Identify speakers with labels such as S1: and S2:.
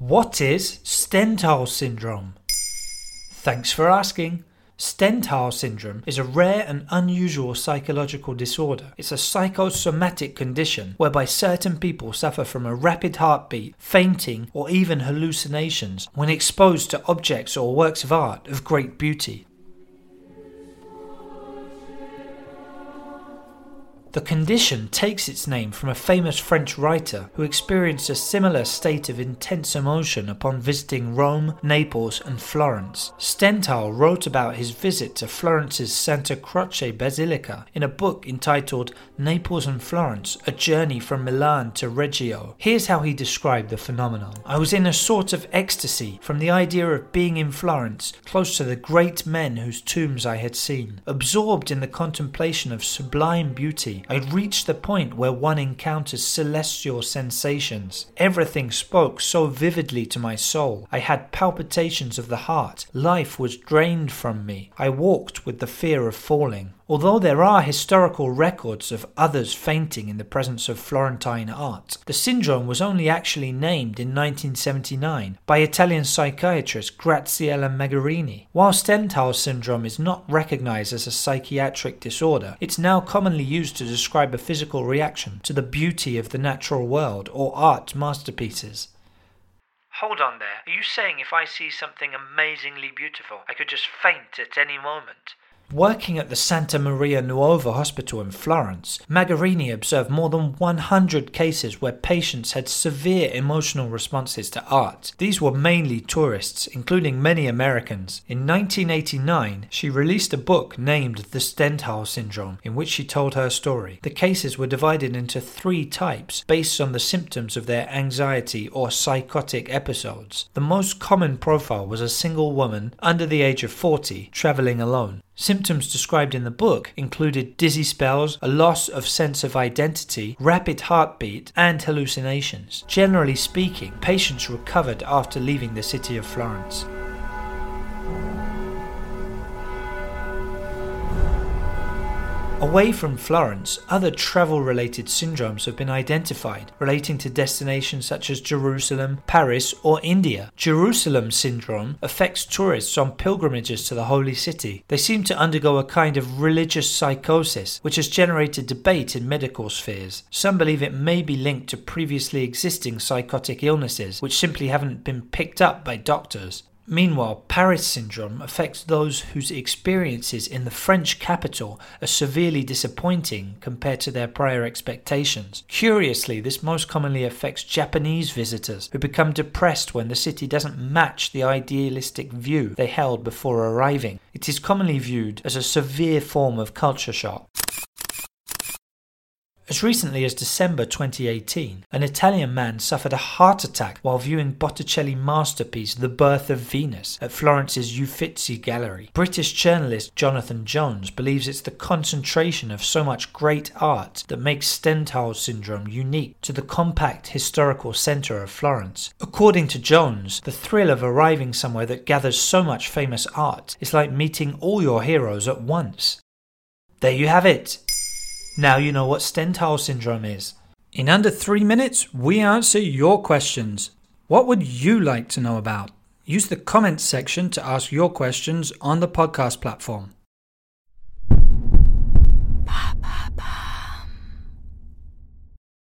S1: What is Stendhal syndrome? Thanks for asking. Stendhal syndrome is a rare and unusual psychological disorder. It's a psychosomatic condition whereby certain people suffer from a rapid heartbeat, fainting, or even hallucinations when exposed to objects or works of art of great beauty. The condition takes its name from a famous French writer who experienced a similar state of intense emotion upon visiting Rome, Naples, and Florence. Stendhal wrote about his visit to Florence's Santa Croce Basilica in a book entitled Naples and Florence A Journey from Milan to Reggio. Here's how he described the phenomenon I was in a sort of ecstasy from the idea of being in Florence, close to the great men whose tombs I had seen, absorbed in the contemplation of sublime beauty I'd reached the point where one encounters celestial sensations. Everything spoke so vividly to my soul. I had palpitations of the heart. Life was drained from me. I walked with the fear of falling. Although there are historical records of others fainting in the presence of Florentine art, the syndrome was only actually named in 1979 by Italian psychiatrist Graziella Magherini. While Stendhal syndrome is not recognized as a psychiatric disorder, it's now commonly used to describe a physical reaction to the beauty of the natural world or art masterpieces. Hold on there. Are you saying if I see something amazingly beautiful, I could just faint at any moment? Working at the Santa Maria Nuova Hospital in Florence, Magherini observed more than 100 cases where patients had severe emotional responses to art. These were mainly tourists, including many Americans. In 1989, she released a book named The Stendhal Syndrome, in which she told her story. The cases were divided into three types based on the symptoms of their anxiety or psychotic episodes. The most common profile was a single woman under the age of 40 traveling alone. Symptoms described in the book included dizzy spells, a loss of sense of identity, rapid heartbeat, and hallucinations. Generally speaking, patients recovered after leaving the city of Florence. Away from Florence, other travel related syndromes have been identified relating to destinations such as Jerusalem, Paris, or India. Jerusalem syndrome affects tourists on pilgrimages to the Holy City. They seem to undergo a kind of religious psychosis, which has generated debate in medical spheres. Some believe it may be linked to previously existing psychotic illnesses, which simply haven't been picked up by doctors. Meanwhile, Paris syndrome affects those whose experiences in the French capital are severely disappointing compared to their prior expectations. Curiously, this most commonly affects Japanese visitors who become depressed when the city doesn't match the idealistic view they held before arriving. It is commonly viewed as a severe form of culture shock. As recently as December 2018, an Italian man suffered a heart attack while viewing Botticelli masterpiece The Birth of Venus at Florence's Uffizi Gallery. British journalist Jonathan Jones believes it's the concentration of so much great art that makes Stendhal syndrome unique to the compact historical centre of Florence. According to Jones, the thrill of arriving somewhere that gathers so much famous art is like meeting all your heroes at once. There you have it. Now you know what Stendhal syndrome is. In under three minutes, we answer your questions. What would you like to know about? Use the comments section to ask your questions on the podcast platform.